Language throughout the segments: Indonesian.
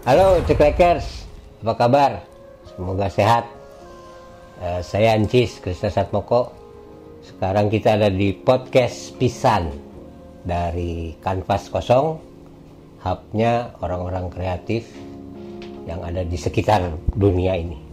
Halo Ceklekers, apa kabar? Semoga sehat. Eh, saya Ancis Krista Satmoko. Sekarang kita ada di podcast Pisan dari Kanvas Kosong, hubnya orang-orang kreatif yang ada di sekitar dunia ini.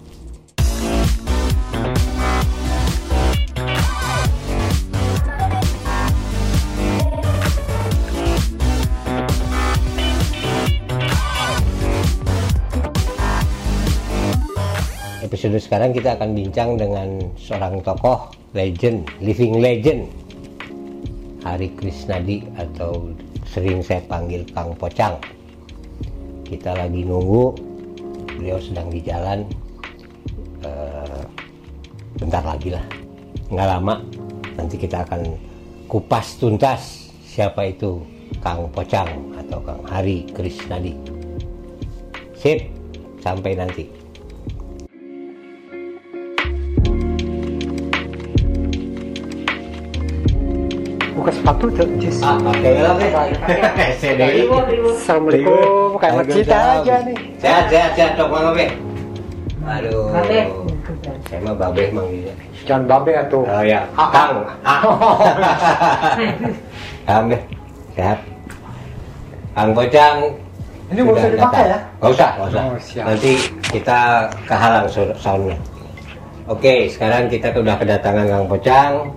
Episode sekarang kita akan bincang dengan seorang tokoh legend, living legend, Hari Krisnadi atau sering saya panggil Kang Pocang. Kita lagi nunggu, beliau sedang di jalan, eh, bentar lagi lah, nggak lama. Nanti kita akan kupas tuntas siapa itu Kang Pocang atau Kang Hari Krisnadi. Sip, sampai nanti. Buka sepatu tuh Jis. Ah, pakai lah, SDI. Assalamualaikum kayak masjid aja nih Sehat, sehat, sehat, dok, Bang Babe. Aduh. Saya mah Babe manggilnya. jangan babe atuh Oh ya, Ah, Kang. Ah. Kang deh, sehat. Kang Pocang. Ini nggak usah dipakai ya? Nggak usah, nggak usah. Oh. Nanti kita kehalang so- soundnya. Oke, sekarang kita sudah kedatangan Kang Pocang.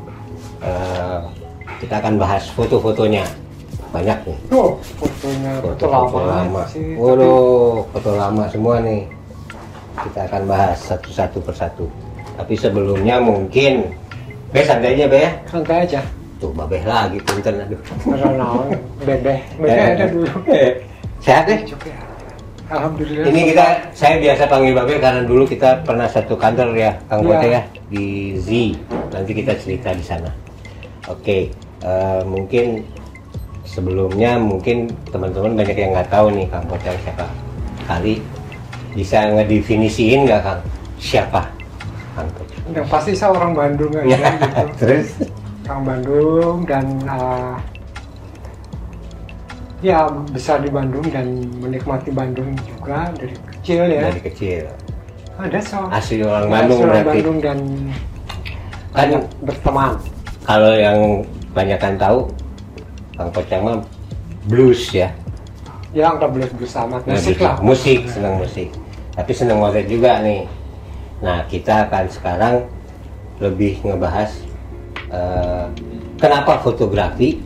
Eh, kita akan bahas foto-fotonya. Banyak nih. tuh fotonya foto foto-foto lama, sih Waduh, foto lama semua nih. Kita akan bahas satu-satu persatu. Tapi sebelumnya mungkin Be santai aja Be ya. santai aja Tuh Babeh lagi punten aduh. karena bebeh bebeh Eh, ada dulu eh, Sehat deh. juga alhamdulillah Ini kita saya biasa panggil Babeh karena dulu kita pernah satu kantor ya, Kang Iya. Bote ya di Z. Nanti kita cerita di sana. Oke, eh, mungkin sebelumnya mungkin teman-teman banyak yang nggak tahu nih Kang Bote siapa. Kali bisa ngedefinisiin nggak Kang? Siapa? Kang yang pasti saya orang Bandung aja Ya, gitu. terus? Orang Bandung dan uh, ya besar di Bandung dan menikmati Bandung juga dari kecil ya. Dari kecil. Ada so asli orang Bandung orang berarti. Bandung dan Kan berteman. kalau yang banyakkan tahu Kang Pocang mah blues ya. ya nggak boleh bersama Nah, musik lah. musik senang musik. Tapi senang motret juga nih. Nah kita akan sekarang lebih ngebahas eh, kenapa fotografi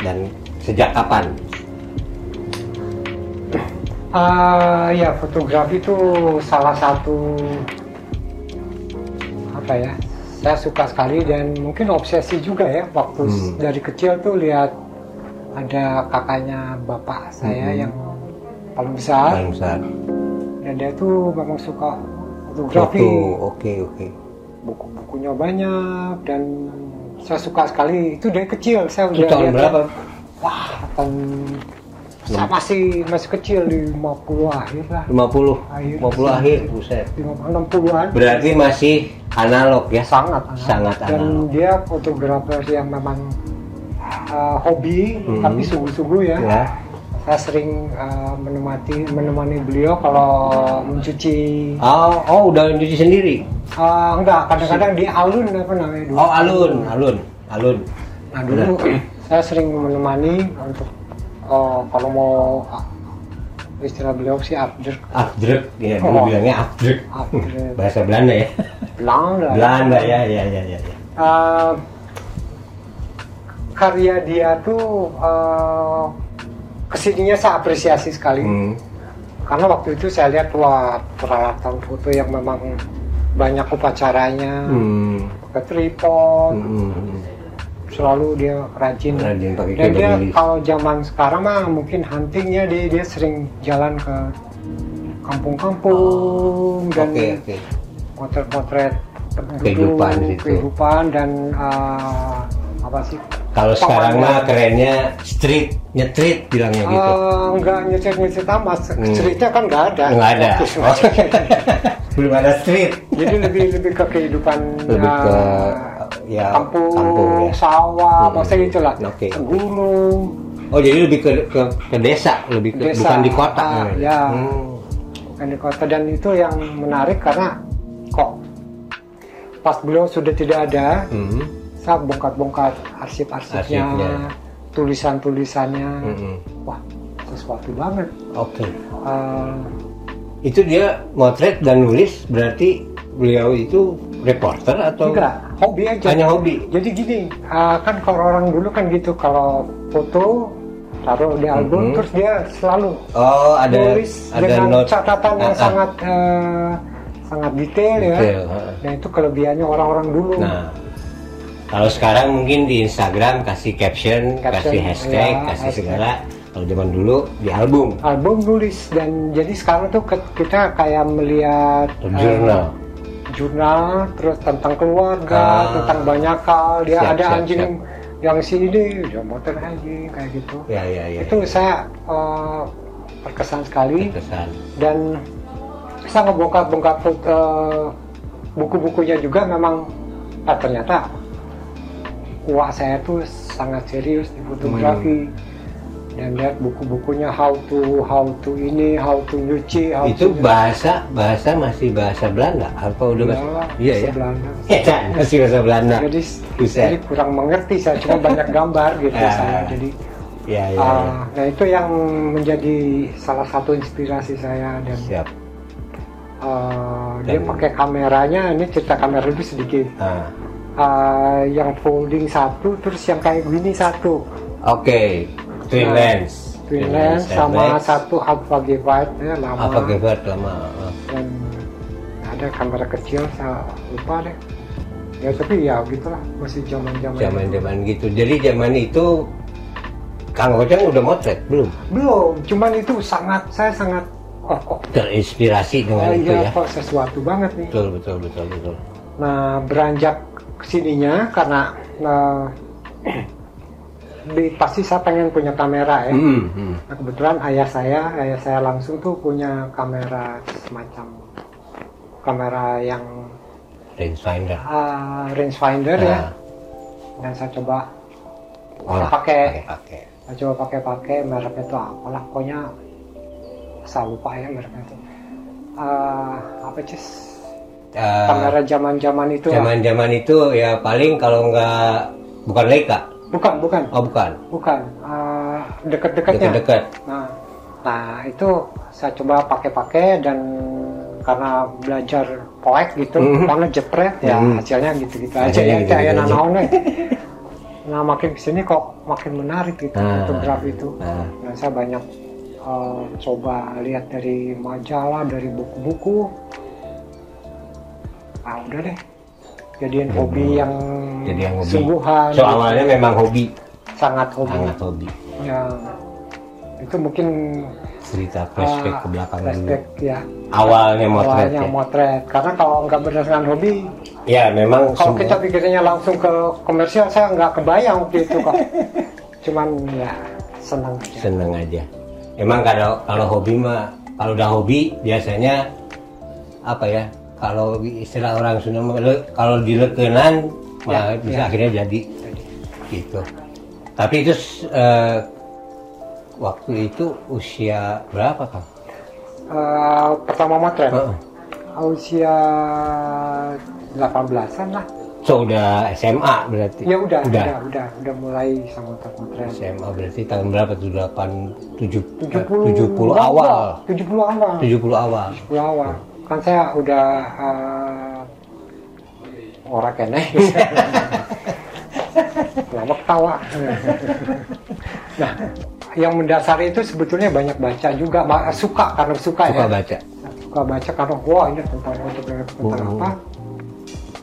dan sejak kapan? Ah, ya fotografi itu salah satu apa ya saya suka sekali dan mungkin obsesi juga ya waktu Hmm. dari kecil tuh lihat ada kakaknya bapak saya Hmm. yang paling besar. Paling besar. Dan dia tuh memang suka fotografi. Foto oke oke. Buku-bukunya banyak dan saya suka sekali. Itu dari kecil saya udah tahun lihat berapa? Wah tahun saya masih masih kecil di 50 akhir lah. 50 Akhir. 50 akhir buset. 60-an berarti masih analog ya. Sangat Sangat dan analog. dia fotografer yang memang uh, hobi Hmm. tapi sungguh-sungguh ya. ya. Saya sering uh, menemani menemani beliau kalau mencuci. Oh oh udah cuci sendiri? Uh, enggak kadang-kadang di alun apa namanya dulu. Oh alun alun alun. Nah dulu saya sering menemani untuk uh, kalau mau uh, istilah beliau sih after afdruk ya dulu Oh. bilangnya after bahasa Belanda ya Belanda Belanda ya ya ya ya, ya. Uh, karya dia tuh uh, ke sininya saya apresiasi sekali Hmm. karena waktu itu saya lihat wah peralatan foto yang memang banyak upacaranya Hmm. pakai tripod Hmm. selalu dia rajin Rajin pakai dan dia keyboard kalau zaman sekarang mah mungkin huntingnya dia dia sering jalan ke kampung-kampung dan Oke oke. Potret-potret Kehidupan di situ. kehidupan dan uh, apa sih Kalau sekarang mah kerennya street, nyetrit bilangnya gitu. Eh, nggak nyicir nyicir amat Hmm. ceritanya kan nggak ada Nggak ada. Itu. Belum ada street. jadi lebih lebih ke kehidupan Lebih ke eh, ya kampung, kampung ya. sawah Hmm. maksudnya gitu lah Oke. gunung Oh jadi lebih ke ke, ke desa, lebih ke, Desa. bukan di kota. Ah, ya. Hmm. Henry Costa dan itu yang menarik karena pas beliau sudah tidak ada, Mhm. saya bongkar-bongkar arsip-arsipnya, Arsipnya. tulisan-tulisannya, Mhm. wah sesuatu banget. Oke. Eh, Itu dia motret dan nulis berarti beliau itu reporter atau enggak, hobi aja. hanya hobi? Jadi gini, eh, kan kalau orang dulu kan gitu, kalau foto taruh di album, Mhm. terus dia selalu Oh, ada nulis ada dengan catatan yang Ah, ah. sangat eh, sangat detail, ya. Detail, ah. Nah itu kelebihannya orang-orang dulu. Nah, kalau sekarang mungkin di Instagram kasih caption, Caption, kasih hashtag, ya, kasih hashtag. segala. Kalau zaman dulu di album, Album nulis dan jadi sekarang tuh kita kayak melihat jurnal. jurnal, terus tentang keluarga, Ah. tentang banyak hal. Dia Siap, ada siap, anjing siap. yang si ini, dia motor anjing kayak gitu. Ya, ya, ya. Itu saya eh, terkesan sekali. kesan. dan saya ngebongkar-bongkar eh, buku-bukunya juga memang ah, ternyata wah saya tuh sangat serius di fotografi Hmm. dan lihat buku-bukunya how to how to ini how to nyuci how Itu to bahasa bahasa masih bahasa Belanda apa udah bahasa? Iya ya. Belanda. Ya, masih bahasa Belanda. jadi, Buset. jadi kurang mengerti saya cuma banyak gambar gitu Ah. saya jadi Ya, ya, ya. ah, nah itu yang menjadi salah satu inspirasi saya dan Siap. Uh, dia pakai kameranya ini cerita kamera dulu sedikit Ah. Uh, yang folding satu terus yang kayak gini satu Oke, twin Nah, lens. twin lens sama lens. satu Alpha G5 ya lama apa gebat lama. ah. dan ada kamera kecil saya lupa deh ya tapi ya gitulah masih zaman zaman Zaman-zaman gitu. Jadi zaman itu Kang Kocang udah motret belum? belum cuman itu sangat saya sangat Terinspirasi dengan oh, itu iya, ya. kok sesuatu banget nih Betul, betul, betul, betul. Nah, beranjak ke sininya karena nah, di- pasti saya pengen punya kamera ya. Hmm, hmm. Nah, kebetulan ayah saya, ayah saya langsung tuh punya kamera semacam kamera yang Rangefinder. uh, rangefinder ya. Ah. Dan saya coba Oh, saya pakai, pakai. saya coba pakai-pakai mereknya tuh apalah pokoknya saya lupa ya mereknya tuh. Ah, apa cis? Eh, Kamera zaman-zaman itu. lah. Zaman-zaman itu ya paling kalau nggak bukan Leica. Bukan, bukan. Oh, bukan. Bukan, uh, deket-deketnya. Dekat-dekat. Nah, nah itu saya coba pakai-pakai dan karena belajar poek gitu, Mhm. karena jepret ya hasilnya gitu-gitu aja Hasilnya ya, itu gitu-gitu ya aja. nanaonnya. Nah makin ke sini kok makin menarik gitu Ah. fotografi itu. Ah. Nah saya banyak uh, coba lihat dari majalah, dari buku-buku. Ah udah deh, jadiin hobi yang, Jadi yang hobi. sungguhan. So awalnya memang hobi, sangat hobi. sangat hobi. Ya, itu mungkin Cerita flashback ah, ke belakang dulu. flashback, ya. Awalnya motret Awalnya ya. motret. Karena kalau nggak berdasarkan hobi, Ya memang kalau semua- kita pikirnya langsung ke komersial, saya nggak kebayang waktu itu kok. Cuman ya senang aja. seneng aja. Emang kalau kalau hobi mah kalau udah hobi biasanya apa ya? Kalau istilah orang Sunda kalau dilekenan mah Ya, bisa ya. akhirnya jadi gitu. Tapi itu eh, waktu itu usia berapa kang? eh, pertama motret, Heeh. usia 18-an lah. So udah SMA berarti? Ya udah, udah. udah, udah, udah mulai sama motret. SMA berarti tahun berapa tuh? 8, 7, 70, 70 awal. 70 awal. 70 awal. 70 awal. Kan saya udah uh, orang kene. Lama ketawa. nah, yang mendasari itu sebetulnya banyak baca juga, suka karena suka, Suka ya. baca. Suka baca karena wah ini tentang fotografi tentang Oh. apa.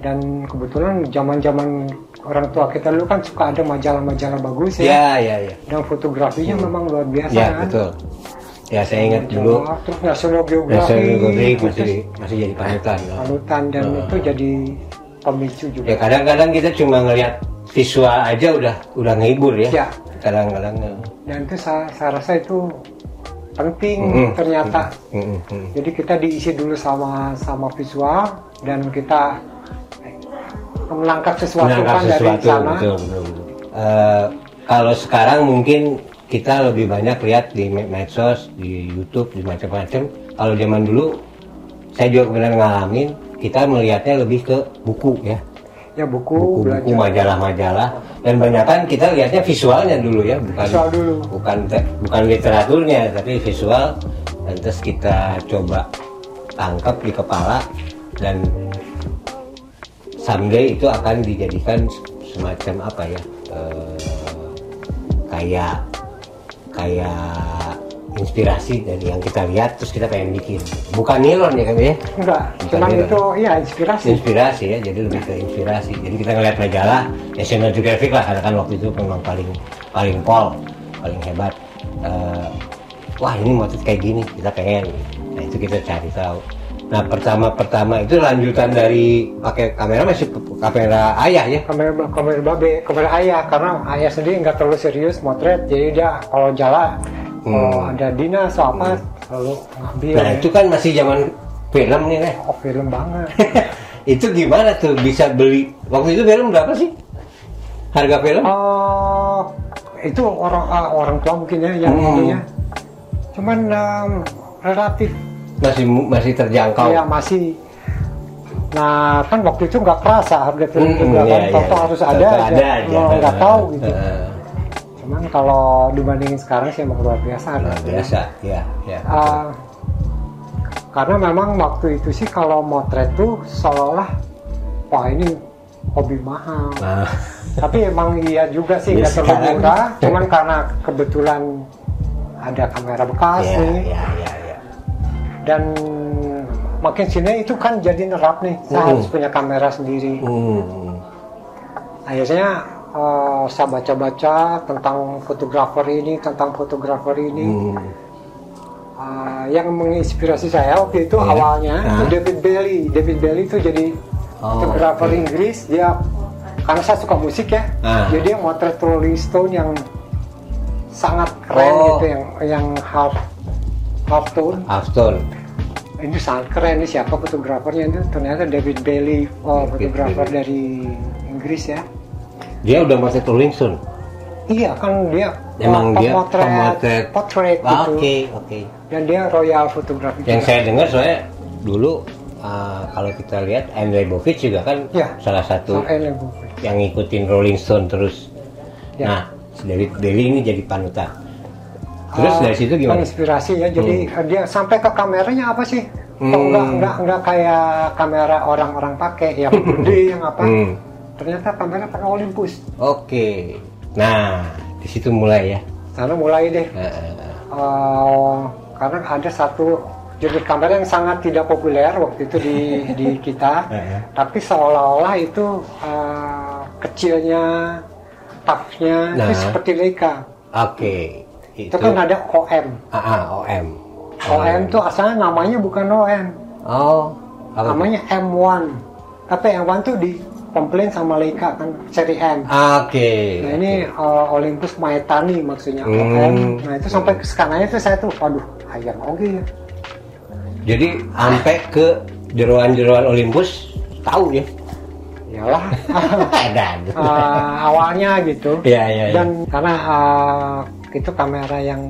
Dan kebetulan zaman-zaman orang tua kita dulu kan suka ada majalah-majalah bagus ya. Ya, ya, ya. Dan fotografinya memang luar biasa Ya, kan. betul. Ya, saya ingat dulu terus National Geographic, National Geographic masih masih jadi panutan. ya. panutan dan Heeh. itu jadi pemicu juga. Ya kadang-kadang kita cuma ngelihat visual aja udah udah ngehibur ya. Ya. Kadang-kadang. ya. Dan itu saya, saya rasa itu penting Mm-mm. ternyata. Mm, mm, mm. Jadi kita diisi dulu sama sama visual dan kita menangkap sesuatu Menangkap kan dari sesuatu, sana. betul, betul, betul. Eh, kalau sekarang mungkin kita lebih banyak lihat di me- medsos, di YouTube, di macam-macam. kalau zaman dulu saya juga benar ngalamin kita melihatnya lebih ke buku ya ya buku, belajar majalah-majalah dan banyak kan kita lihatnya visualnya dulu ya bukan Visual dulu. bukan te- bukan literaturnya tapi visual dan terus kita coba tangkap di kepala dan someday itu akan dijadikan semacam apa ya eh, kayak kayak inspirasi dari yang kita lihat terus kita pengen bikin. Bukan nilon ya kan ya? Enggak Bukan cuman dia. itu iya inspirasi. Inspirasi ya jadi lebih ke inspirasi. Jadi kita ngeliat majalah National Geographic lah karena kan waktu itu memang paling paling pol paling hebat. Eh, wah ini motif kayak gini kita pengen. Nah itu kita cari tahu nah pertama pertama itu lanjutan dari pakai kamera masih kamera ayah ya kamera kamera babe kamera ayah karena ayah sendiri nggak terlalu serius motret jadi dia kalau jalan kalau Hmm. ada dinas atau apa selalu ngambil nah itu kan masih zaman film nih Neh. oh film banget itu gimana tuh bisa beli waktu itu film berapa sih harga film Oh, itu orang ah, orang tua mungkin ya yang Hmm. ininya. Cuman em, relatif masih masih terjangkau ya masih. Nah kan waktu itu nggak kerasa harga film Hmm, juga kan, iya, iya. harus ada, ada aja. aja. Oh, nggak tahu gitu. Heeh. Cuman kalau dibandingin sekarang sih emang luar biasa. Luar biasa, ya, ya. Ah, karena memang waktu itu sih kalau motret tuh seolah-olah wah ini hobi mahal. Nah, Tapi emang iya juga sih Ya, nggak terlalu murah, cuman karena kebetulan ada kamera bekas ya, nih ya, ya, ya. Dan makin sini itu kan jadi nerap nih, saya Hmm. harus punya kamera sendiri. Hmm. Akhirnya eh, saya baca-baca tentang fotografer ini, tentang fotografer ini. Hmm. Eh, yang menginspirasi saya waktu itu Iya. awalnya itu Ah. David Bailey. David Bailey itu jadi Oh, fotografer oke. Inggris. Dia karena saya suka musik ya, Ah. jadi motret Rolling Stone yang sangat keren Oh. gitu, yang yang half half tone. Afton. Ini sangat keren nih siapa fotografernya itu ternyata David Bailey, oh, fotografer dari Inggris ya. Dia udah masuk Rolling Stone. Iya kan dia Emang dia pemotret. potret Ah, gitu. Oke, oke. Dan dia royal fotografi. Yang juga. saya dengar soalnya dulu uh, kalau kita lihat Andre Bovic juga kan Ya. salah satu yang ngikutin Rolling Stone terus. Ya. Nah, David Bailey ini jadi panutan. Terus dari situ gimana? Inspirasi ya. Jadi eh, dia sampai ke kameranya apa sih? Kok Hmm. enggak enggak enggak kayak kamera orang-orang pakai yang gede yang apa? Hmm. Ternyata kamera pakai Olympus. Oke. Nah, di situ mulai ya. Sana mulai deh. Eh, eh, eh. Eh, karena ada satu jenis kamera yang sangat tidak populer waktu itu di di kita, tapi seolah-olah itu eh, kecilnya, toughnya Nah. itu seperti Leica. Oke. Itu kan ada OM. Ah, ah, OM. OM itu asalnya namanya bukan OM, Oh. apa namanya M1. Tapi M1 tuh di komplain sama Leica kan seri M. Oke. Nah ini uh, Olympus Maetani maksudnya Hmm. OM. Nah itu sampai ke sekarang itu saya tuh, waduh, ayam oke ya. Jadi sampai ke jeroan-jeroan Olympus tahu ya? Iyalah, Ada. uh, awalnya gitu. Iya, iya, iya. Dan karena uh, itu kamera yang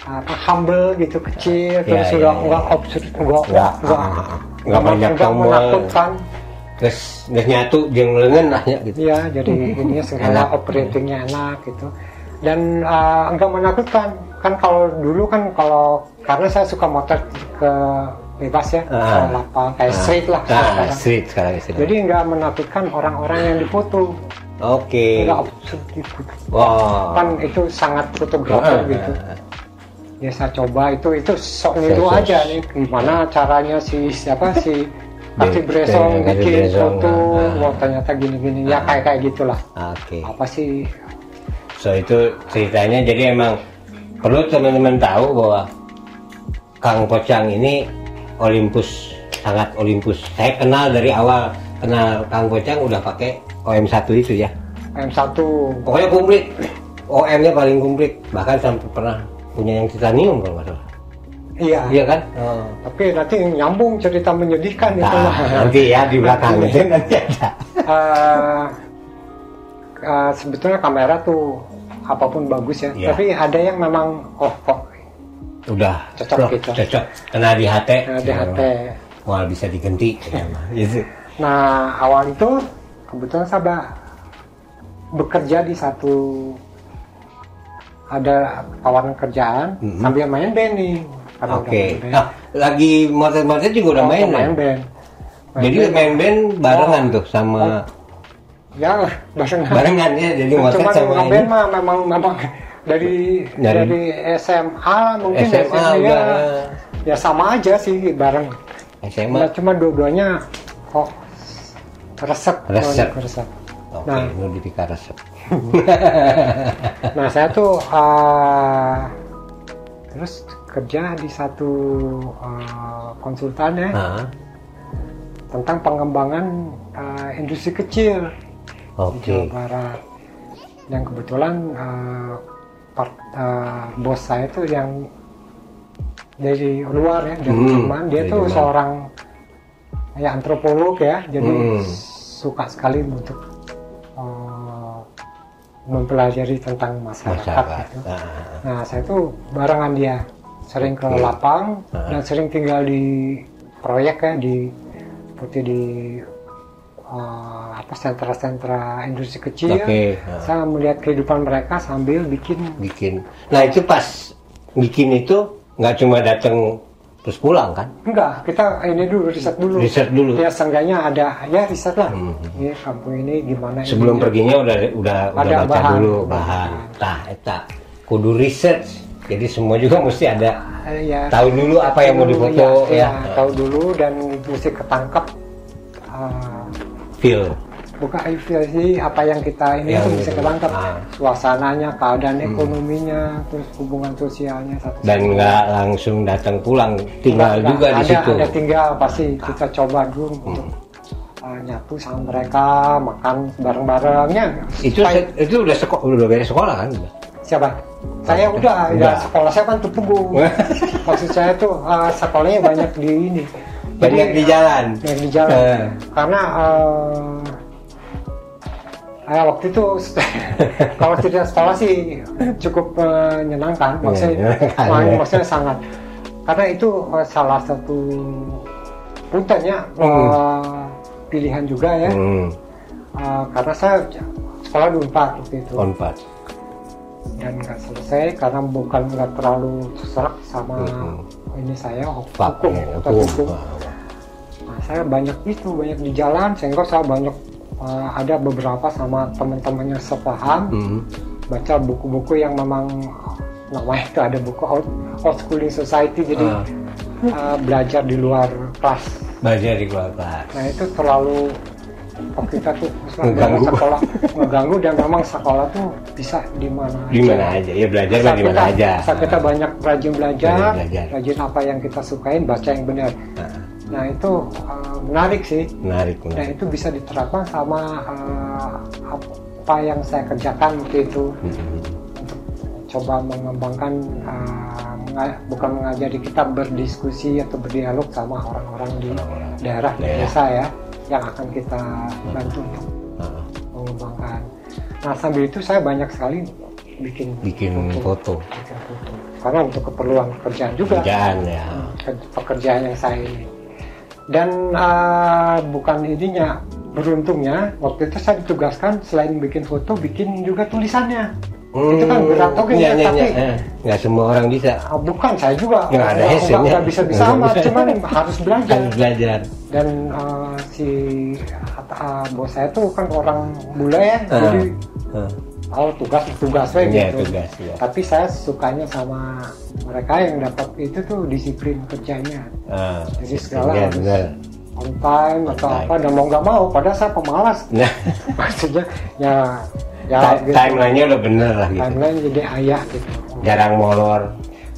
apa humble gitu kecil terus Iya, nggak iya, nggak iya. absurd nggak Nggak, nggak. Nggak banyak nggak tombol. menakutkan Terus nggak nyatu jeung lengan lah ya gitu. Iya, jadi ininya segala Enak. operatingnya enak gitu. Dan uh, enggak menakutkan. Kan kalau dulu kan kalau karena saya suka motor ke bebas ya, ke lapang kayak street lah Ah, sekarang. street sekarang. Jadi enggak menakutkan orang-orang yang difoto. Oke. Absurd gitu. Wah. Kan itu sangat fotografer Ah, gitu. ah, ah. Ya saya coba itu itu sok niru Sok- aja nih gimana caranya si siapa si Be- Bresong bikin foto, ah, ah. wah ternyata gini-gini ya kayak kayak gitulah. Oke. Apa sih So itu ceritanya jadi emang perlu teman-teman tahu bahwa Kang Pocang ini Olympus sangat Olympus. Saya kenal dari awal kenal Kang Pocang udah pakai OM1 itu ya. M1 Pokoknya komplit. OM-nya paling komplit. Bahkan sampai pernah punya yang titanium kalau nggak salah. iya Iya kan? Oh. tapi nanti nyambung cerita menyedihkan itu Nah, mah nanti ya di belakang itu nanti ada. Eh, eh, sebetulnya kamera tuh apa pun bagus ya Iya. tapi ada yang memang oh kok udah Cocok plok, gitu. cocok kena di hati Kena di hati. Wah bisa diganti ya, mah. gitu Nah awal itu kebetulan saya bekerja di satu ada tawaran kerjaan Mhm. sambil main band nih. Oke main band. nah, lagi motor-motor juga udah Oh, main, main kan? band. Main jadi band. main band barengan Oh. tuh sama ya barengan. barengan ya jadi Cuman sama ngeband ini mah memang memang dari Dari- dari, SMA mungkin SMA ya, udah ya sama aja sih bareng. SMA Nah, cuma dua-duanya kok resep. Resep. Oh, resep. oke Nah. nu dipikir resep Nah saya tuh uh, terus kerja di satu uh, konsultan ya Ah, tentang pengembangan uh, industri kecil di oke Jawa Barat. Yang kebetulan uh, part, uh, bos saya tuh yang dari luar ya dari Hmm, Jerman dia dari tuh Jerman. seorang ya antropolog ya jadi Hmm. Suka sekali untuk uh, mempelajari tentang masyarakat, masyarakat gitu. Ah, Nah saya tuh barengan dia sering ke lapang Ah. dan sering tinggal di proyek ya di seperti di uh, apa sentra-sentra industri kecil. Oke. Ah. Saya melihat kehidupan mereka sambil bikin bikin nah itu pas bikin itu nggak cuma datang terus pulang kan enggak kita ini dulu riset dulu. riset dulu Ya seenggaknya ada ya riset lah. Hmm. Ini kampung ini gimana sebelum ininya. perginya udah udah udah Ada baca bahan. dulu bahan tah eta kudu research jadi semua juga mesti ada ya, tahu dulu apa yang mau difoto ya, ya, ya, tahu dulu dan mesti ketangkap uh, feel bukan sih apa yang kita ini Yang tuh bisa itu. ketangkap Ah. suasananya keadaan Hmm. ekonominya terus hubungan sosialnya satu dan nggak langsung datang pulang tinggal Nggak, juga nggak, di ada, situ. ada tinggal pasti kita coba dulu untuk uh, nyatu sama mereka makan bareng-barengnya. Itu Supaya- itu udah sekolah udah beres sekolah kan? Siapa? Saya Oh, udah, udah. ya sekolah saya kan tuh maksud saya tuh uh, sekolahnya banyak di ini. Banyak di jalan. banyak di jalan. Eh. karena uh, eh, waktu itu kalau tidak sekolah sih cukup menyenangkan maksudnya Menyenangkan, wah, ya. maksudnya sangat karena itu eh, salah satu punten ya Hmm. eh, pilihan juga ya hmm, Eh, karena saya sekolah di Unpad waktu itu konpat dan nggak selesai karena bukan nggak terlalu serak sama Hmm. ini saya hukum ya, atau hukum. hukum. Nah, saya banyak itu banyak di jalan sehingga saya banyak uh, ada beberapa sama teman-temannya sepaham Hmm. baca buku-buku yang memang namanya itu ada buku out, outschooling society jadi Ah. uh, belajar di luar kelas belajar di luar kelas nah itu terlalu oh kita tuh Ngeganggu. sekolah ngeganggu dan memang sekolah tuh bisa di mana di mana aja ya belajar di mana aja asal kita banyak rajin belajar, Rajin belajar. rajin apa yang kita sukain, baca yang benar. Nah, Nah itu uh, menarik sih. menarik Dan menarik itu bisa diterapkan sama uh, apa yang saya kerjakan waktu itu Hmm. coba mengembangkan uh, menga- bukan mengajari kita berdiskusi atau berdialog sama orang-orang di Orang-orang daerah di desa ya yang akan kita bantu untuk Ah, mengembangkan. Nah sambil itu saya banyak sekali bikin bikin foto bikin foto. Karena untuk keperluan pekerjaan juga kerjaan ya Ke- pekerjaan yang saya ini. Dan uh, bukan ininya beruntungnya waktu itu saya ditugaskan selain bikin foto bikin juga tulisannya. Itu kan berat oke Iya, ya, iya, tapi iya. Nggak semua orang bisa Ah, bukan saya juga Nggak ada hasilnya. nggak bisa bisa amat cuman harus belajar harus belajar dan uh, si uh, bos saya tuh kan orang bule ya Ah, jadi ah. Oh tugas tugas we Iya, gitu tugas, iya. tapi saya sukanya sama mereka yang dapat itu tuh disiplin kerjanya Ah, Jadi segala iya, harus- benar. on time atau time. apa dan mau nggak mau padahal saya pemalas Nah, maksudnya ya ya gitu. timelinenya udah bener lah gitu. timeline jadi ayah gitu Jarang molor.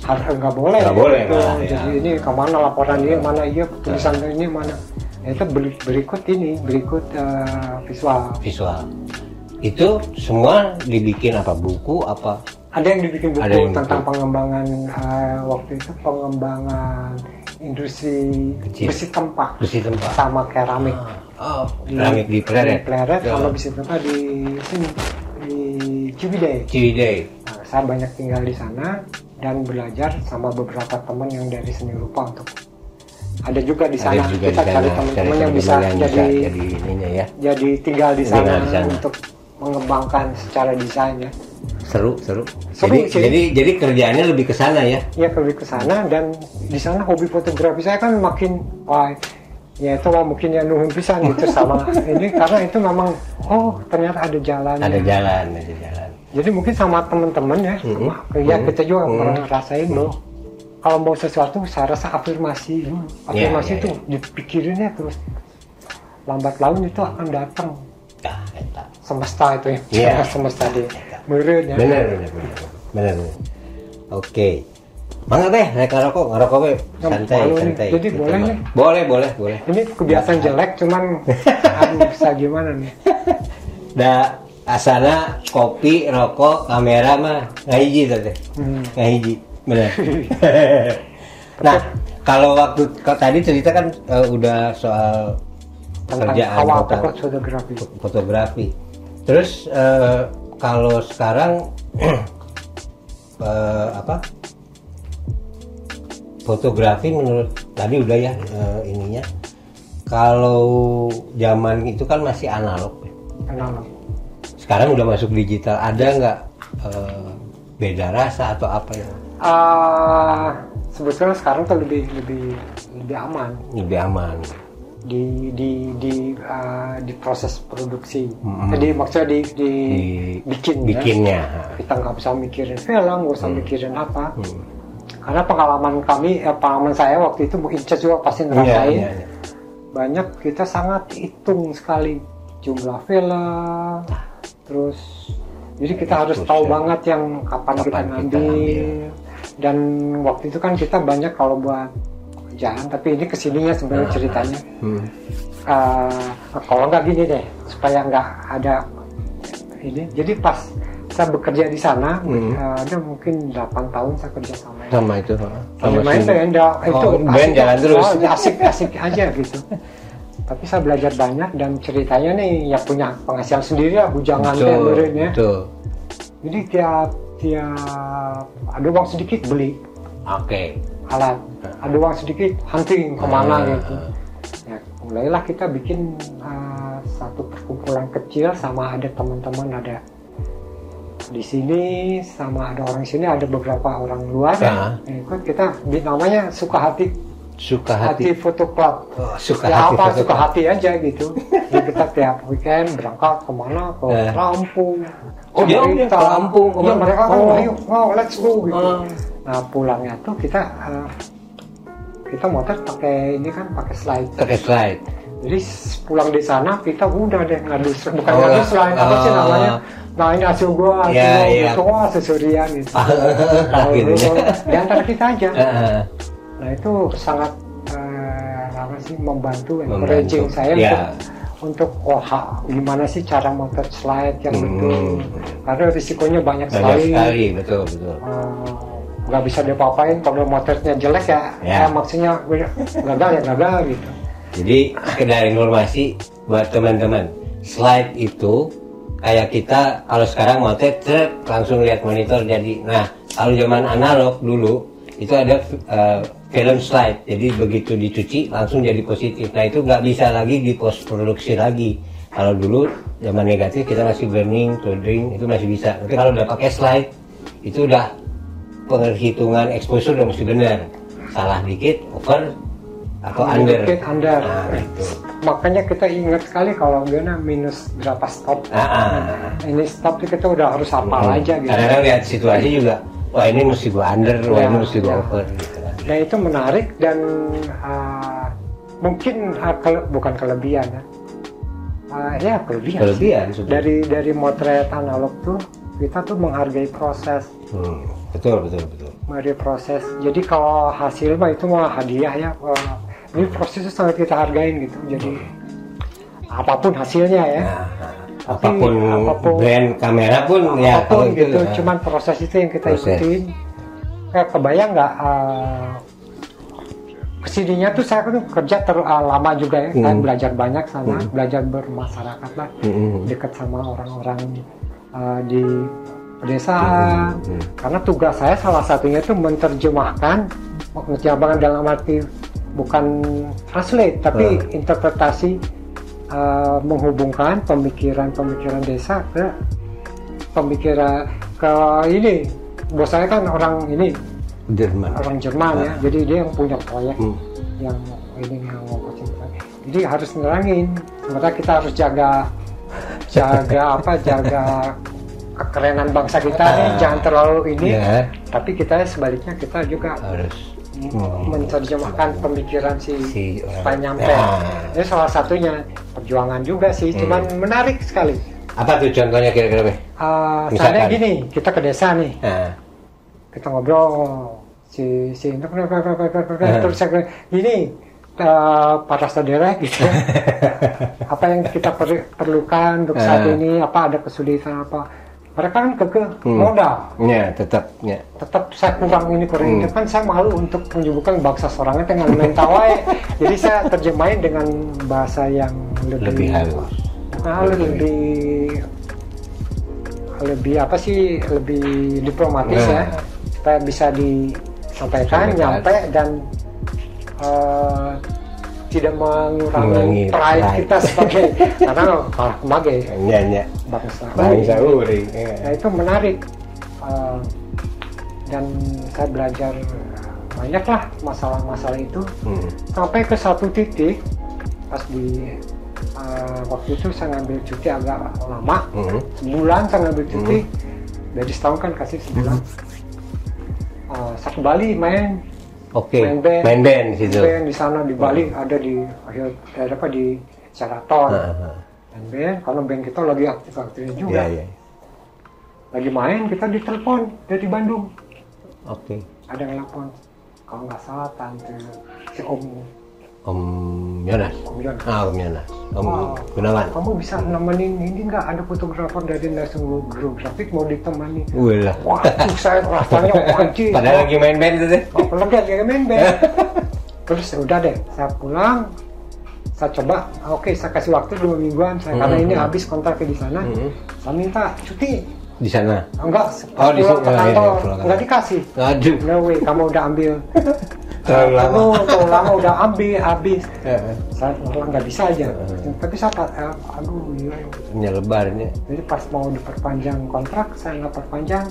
harus nggak boleh Nggak boleh gitu. malah, ya. jadi ini ke mana laporan dia mana iya tulisan ini mana Nah, itu beri- berikut ini berikut eh, visual visual. Itu semua dibikin apa buku apa? ada yang dibikin buku Ada yang tentang buku. pengembangan eh, waktu itu pengembangan industri Kecil. besi tempat Besi tempat. sama keramik Oh, keramik di Pleret. di Pleret Ya. sama besi tempat di sini di Ciwidey Ciwidey. Nah, saya banyak tinggal di sana dan belajar sama beberapa teman yang dari seni rupa untuk ada juga di sana juga kita di sana, cari teman-teman yang bisa yang jadi jadi ininya ya jadi tinggal di Tinggal sana, di sana. untuk mengembangkan secara desainnya. Seru seru, Seru jadi sih. jadi jadi kerjaannya lebih ke sana ya? Ya pergi ke sana dan di sana hobi fotografi saya kan makin wah ya itu wah mungkin ya nuhun pisan gitu sama ini karena itu memang oh ternyata ada jalan ada jalan ada jalan. Jadi mungkin sama teman-teman ya Mhm. sama- ya kita juga Mhm. pernah ngerasain loh. Kalau mau sesuatu saya rasa afirmasi Hmm, afirmasi ya, itu dipikirinnya terus lambat laun itu akan datang eta. semesta itu ya Iya. semesta di meureun ya bener bener bener bener bener. oke Mangga teh, naik ngerokok, ngerokok we. Nggak santai, santai. Jadi Gitu, boleh nih? Boleh, boleh, boleh. ini kebiasaan jelek cuman aduh, bisa gimana nih Da asana kopi, rokok, kamera mah ngahiji teh. teh. Hmm. Ngahiji, bener. nah, kalau waktu tadi cerita kan eh, udah soal pekerjaan awal pokok fotografi fotografi. Terus eh, kalau sekarang eh, apa? Fotografi menurut tadi udah ya eh, ininya. Kalau zaman itu kan masih analog. ya. analog Sekarang udah masuk digital. Ada nggak eh, beda rasa atau apa ya? Ah, sebetulnya sekarang tuh lebih lebih lebih aman Lebih aman. Di di di ah, di proses produksi. Mm-mm. Jadi maksudnya di, di, Di bikin ya. bikinnya. Kita nggak bisa mikirin film, nggak usah mikirin apa. Hmm. Karena pengalaman kami, eh, pengalaman saya waktu itu Inces juga pasti Iya, ngerasain. iya, iya. Banyak kita sangat hitung sekali jumlah film, terus jadi kita harus tahu ya. banget yang kapan, Kapan kita kita ngambil. ambil. Dan waktu itu kan kita banyak kalau buat pekerjaan, tapi ini ke sininya sebenarnya ceritanya. Hmm. Eh, kalau nggak gini deh, supaya nggak ada ini. Jadi pas saya bekerja di sana, Hmm. eh, ada mungkin 8 tahun saya kerja sama Sama itu. sama main Sunda. band dah, itu Oh, band jalan terus. oh, asik asik aja gitu tapi saya belajar banyak dan ceritanya nih ya punya penghasilan sendiri ya bujangan teh ya betul. jadi tiap tiap ada uang sedikit beli Oke. Alat ada uang sedikit hunting ke mana Ah. gitu ya mulailah kita bikin uh, satu perkumpulan kecil sama ada teman-teman ada di sini sama ada orang sini ada beberapa orang luar Ah. ya ikut kita namanya suka hati Suka hati hati. foto club Oh, suka ya hati. apa foto suka club. hati aja gitu jadi kita tiap weekend berangkat ke mana ke Eh. Lampung Oh, jauh ya, ke Lampung, Iya, ke mana? mereka kan Oh. ayo wow let's go gitu Oh. Nah pulangnya tuh kita eh, kita motor pakai ini kan pakai slide Pakai slide. jadi pulang di sana kita udah deh ngadu bukan Oh, ngadu slide apa sih oh. namanya nah ini hasil gua hasil Iya, gua iya. gitu wah sesurian gitu Akhirnya. dulu, di antara kita aja nah itu sangat eh, apa sih membantu encouraging saya Ya. untuk untuk oh ha- gimana sih cara motor slide yang Hmm. betul karena risikonya banyak Banyak sekali sekali, betul betul. Eh, nggak bisa diapa-apain kalau motornya jelek ya, Ya. ya maksudnya gagal ya gagal gitu Jadi sekedar informasi buat teman-teman, slide itu kayak kita kalau sekarang mau truk langsung lihat monitor jadi. Nah kalau zaman analog dulu itu ada eh, film slide, jadi begitu dicuci langsung jadi positif. Nah itu nggak bisa lagi di post produksi lagi. Kalau dulu zaman negatif kita masih burning, clothing itu masih bisa. Tapi kalau udah pakai slide itu udah penghitungan exposure udah mesti benar. Salah dikit over atau under. Dikit under. Nah, itu. makanya kita ingat sekali kalau gimana minus berapa stop Ah, ah. ini stop kita udah harus hafal Hmm. aja gitu Kadang-kadang lihat situasi juga, wah ini mesti gua under, wah Ya, ini mesti gua ya. over gitu kan. Nah itu menarik dan ah, mungkin ah, kele- bukan kelebihan ya. Ah, ya kelebihan. Kelebihan. Dari dari motret analog tuh kita tuh menghargai proses, Hmm, betul betul betul. menghargai proses. Jadi kalau hasil mah itu mah hadiah ya. Ini prosesnya sangat kita hargain gitu. Jadi apa pun hasilnya ya. Nah, nah, Tapi apa pun, apapun- brand kamera pun ya kalau apa pun itu, gitu. nah, Cuman proses itu yang kita Proses. ikutin. Kayak kebayang nggak? ah, ke sininya tuh saya kan kerja ter, ah, lama juga ya. Saya Hmm. belajar banyak sana, belajar bermasyarakat lah, Mm-mm. dekat sama orang-orang ah, di pedesaan. Hmm, hmm. karena tugas saya salah satunya itu menerjemahkan menerjemahkan dalam arti bukan translate tapi Hmm. interpretasi uh, menghubungkan pemikiran-pemikiran desa ke pemikiran ke ini. Bos saya kan orang ini Jerman. orang Jerman ya. Jadi dia yang punya proyek Hmm. yang ini yang ngomongin jadi harus nerangin. Sementara kita harus jaga jaga apa jaga kekerenan bangsa kita nih Ah. jangan terlalu ini. Ya tapi kita sebaliknya kita juga harus. Menerjemahkan pemikiran si, si nyampe Nah, ini salah satunya perjuangan juga sih Hmm. cuman menarik sekali. Apa tuh contohnya kira-kira? Uh, misalnya gini kita ke desa nih. Nah, kita ngobrol si si Eh. terus saya gini uh, para saudara gitu ya. apa yang kita per- perlukan untuk saat Eh. ini apa ada kesulitan apa mereka kan keke Hmm. modal ya tetap ya tetap saya kurang ini kurang Hmm. kan saya malu untuk menyebutkan bangsa sorangan dengan mentawai jadi saya terjemahin dengan bahasa yang lebih, lebih halus Nah, lebih lebih apa sih lebih diplomatis Nah. ya supaya bisa disampaikan Sampaikan. nyampe dan eh, tidak mengurangi pride kita sebagai karena para kemage ya ya bangsa. Bangsa uring Nah ya. itu menarik. Eh, dan saya belajar banyak lah masalah-masalah itu. Hmm. sampai ke satu titik pas di eh, waktu itu saya ngambil cuti agak lama. Hmm. sebulan saya ngambil cuti. Dari setahun kan kasih sebulan. Eh, saya ke Bali main Oke, Main band. main band di situ. band di sana di Bali ada di akhir ada apa di Sheraton Ah, ah. main band karena band kita lagi aktif-aktifnya juga Iya, iya. lagi main kita ditelepon dari Bandung Oke. ada yang telepon kalau nggak salah tante si Om Om Yonas. Om Yon Ah, Om Yonas. Om Oh. Gunawan. kamu bisa nemenin ini nggak ada fotografer dari National Geographic mau ditemani wah saya rasanya wajib Padahal lagi main band itu deh. oh, lagi lagi main band terus ya udah deh saya pulang saya coba oke saya kasih waktu dua mingguan saya karena Mhm. ini habis kontraknya di sana Mhm. saya minta cuti Di sana. enggak Oh, di sini. ke Oh, iya, kantor kantor. enggak dikasih Aduh. no way kamu udah ambil Terlalu lama. Terlalu lama udah ambil habis Eh, saya malah nggak bisa aja Mhm. tapi saya eh, aduh iya. Nyelebarnya. jadi pas mau diperpanjang kontrak saya nggak perpanjang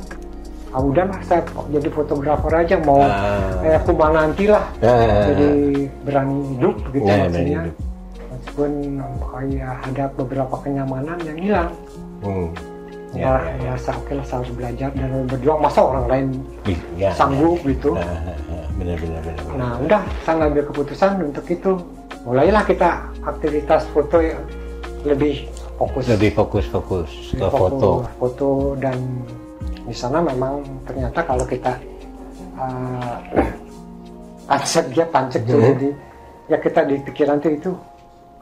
ah udahlah saya jadi fotografer aja mau Ah. eh, kuma nanti lah Ah. jadi berani hidup gitu Ya, maksudnya hidup. meskipun kayak ada beberapa kenyamanan yang hilang Hmm. Ya, Ya, ya, ya, ya. saya oke lah saya harus belajar dan berjuang masa orang lain ya. sanggup gitu Ah, ah, ah. Benar, benar, benar. Nah, udah saya ngambil keputusan untuk itu. Mulailah kita aktivitas foto yang lebih fokus. Lebih fokus-fokus ke Lebih foto. fokus, foto dan di sana memang ternyata kalau kita uh, pancek dia pancek tuh jadi ya kita di pikiran tuh itu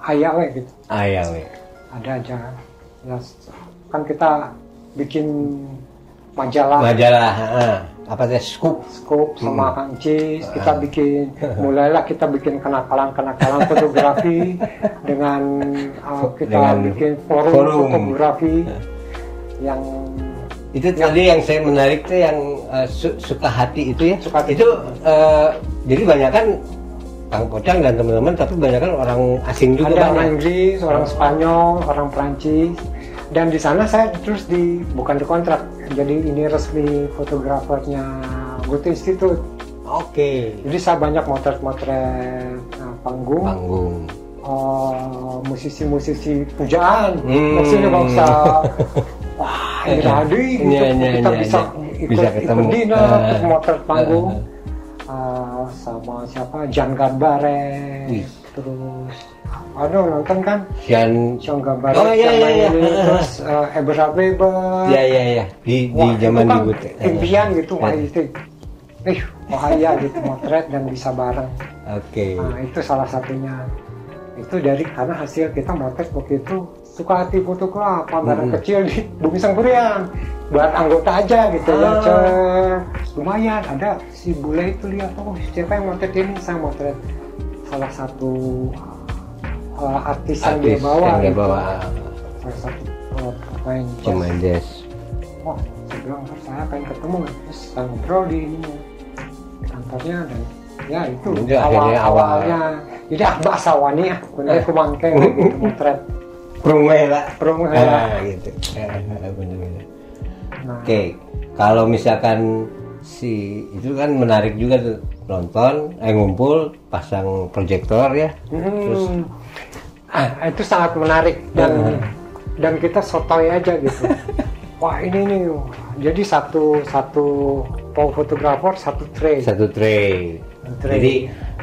ayah we gitu ya, weh. ada aja ya kan kita bikin majalah Majalah, ah. apa teh scoop. Scoop sama Hmm. Kang Cis, kita bikin mulailah kita bikin kenakalan-kenakalan fotografi dengan uh, kita Dengan bikin forum, forum. fotografi yang Itu tadi yang saya menarik tuh yang eh, su- suka hati itu ya. Suka hati. Itu eh, jadi banyak kan Kang Pocang dan teman-teman tapi banyak kan orang asing juga ada orang. Inggris, orang Spanyol, orang Prancis dan di sana saya terus di bukan di kontrak jadi ini resmi fotografernya Goethe Institute Oke. jadi saya banyak motret-motret uh, panggung Panggung. uh, musisi-musisi pujaan Hmm. maksudnya bangsa wah ini tadi gitu Iya, iya, kita iya, bisa ikut Bisa ikut ketemu. dinner Ah. ikut motret panggung Ah, Uh, sama siapa Jan Gambare terus aduh nonton kan Sian Sean Gambare Oh, iya, yang iya, iya. ini terus uh, Ebra Weber ya ya ya di di Wah, zaman di kan Gute. impian gitu wah Eh, itu eh bahaya gitu motret dan bisa bareng Oke. Nah, itu salah satunya. Itu dari karena hasil kita motret waktu itu suka hati foto kelapa barang Hmm. kecil di Bumi Sangkuriang buat anggota aja gitu ya. Ah. Cek. Lumayan ada si bule itu lihat oh siapa yang motret ini saya motret salah satu uh, artis, yang dia Artis bawa yang dia gitu. bawa Salah satu uh, pemain jazz. pemain jazz. Wah, saya bilang terus saya pengen ketemu terus kita ngobrol di ini kantornya dan ya itu Jadi awal akhirnya awal- awalnya jadi ah sawani ya bener kumangke gitu motret lah. Perumah, Ah, gitu. Bener-bener. nah Oke, kalau misalkan si itu kan menarik juga tuh nonton, eh ngumpul, pasang proyektor ya. Hmm. Ah, itu sangat menarik dan dan kita sotoy aja gitu. Wah ini nih, jadi satu satu pau fotografer satu tray. Satu tray. Tray. Jadi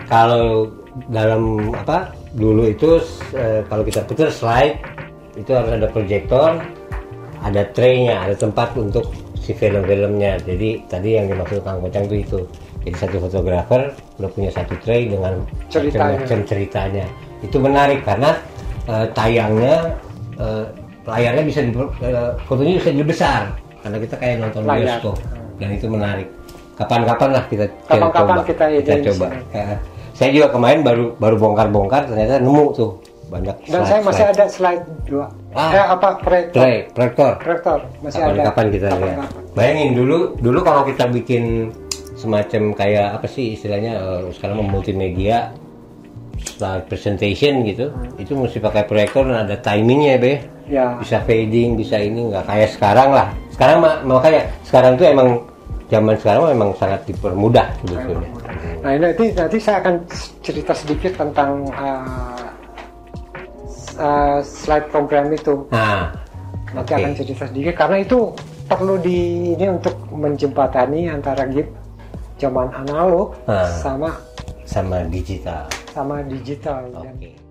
kalau dalam apa dulu itu eh, kalau kita putar slide itu harus ada proyektor, ada traynya, ada tempat untuk si film-filmnya. Jadi tadi yang dimaksud Kang Kocang itu itu. Jadi satu fotografer udah punya satu tray dengan Ceritanya. macam ceritanya. Itu menarik karena eh, tayangnya eh, layarnya bisa di, eh, fotonya bisa lebih besar karena kita kayak nonton Layar. bioskop dan itu menarik. Kapan-kapan lah kita Kapan-kapan coba. kita kita coba. Ya. Saya juga kemarin baru baru bongkar-bongkar ternyata nemu tuh banyak Dan slide- saya masih slide. ada slide dua. Ah. Eh apa proyektor? tray, proyektor. Proyektor masih ada. Kapan-kapan kita lihat. Kapan-kapan. Bayangin dulu dulu kalau kita bikin semacam kayak apa sih istilahnya eh, sekarang multimedia slide presentation gitu. Itu mesti pakai proyektor dan ada timingnya be. Ya. bisa fading bisa ini nggak kayak sekarang lah. Sekarang ma- makanya sekarang tuh emang zaman sekarang memang sangat dipermudah sebetulnya. Nah ini nanti nanti saya akan cerita sedikit tentang uh, uh, slide program itu. nah Nanti oke. akan cerita sedikit karena itu perlu di ini untuk menjembatani antara GIF zaman analog Ah. sama sama digital sama digital. Oke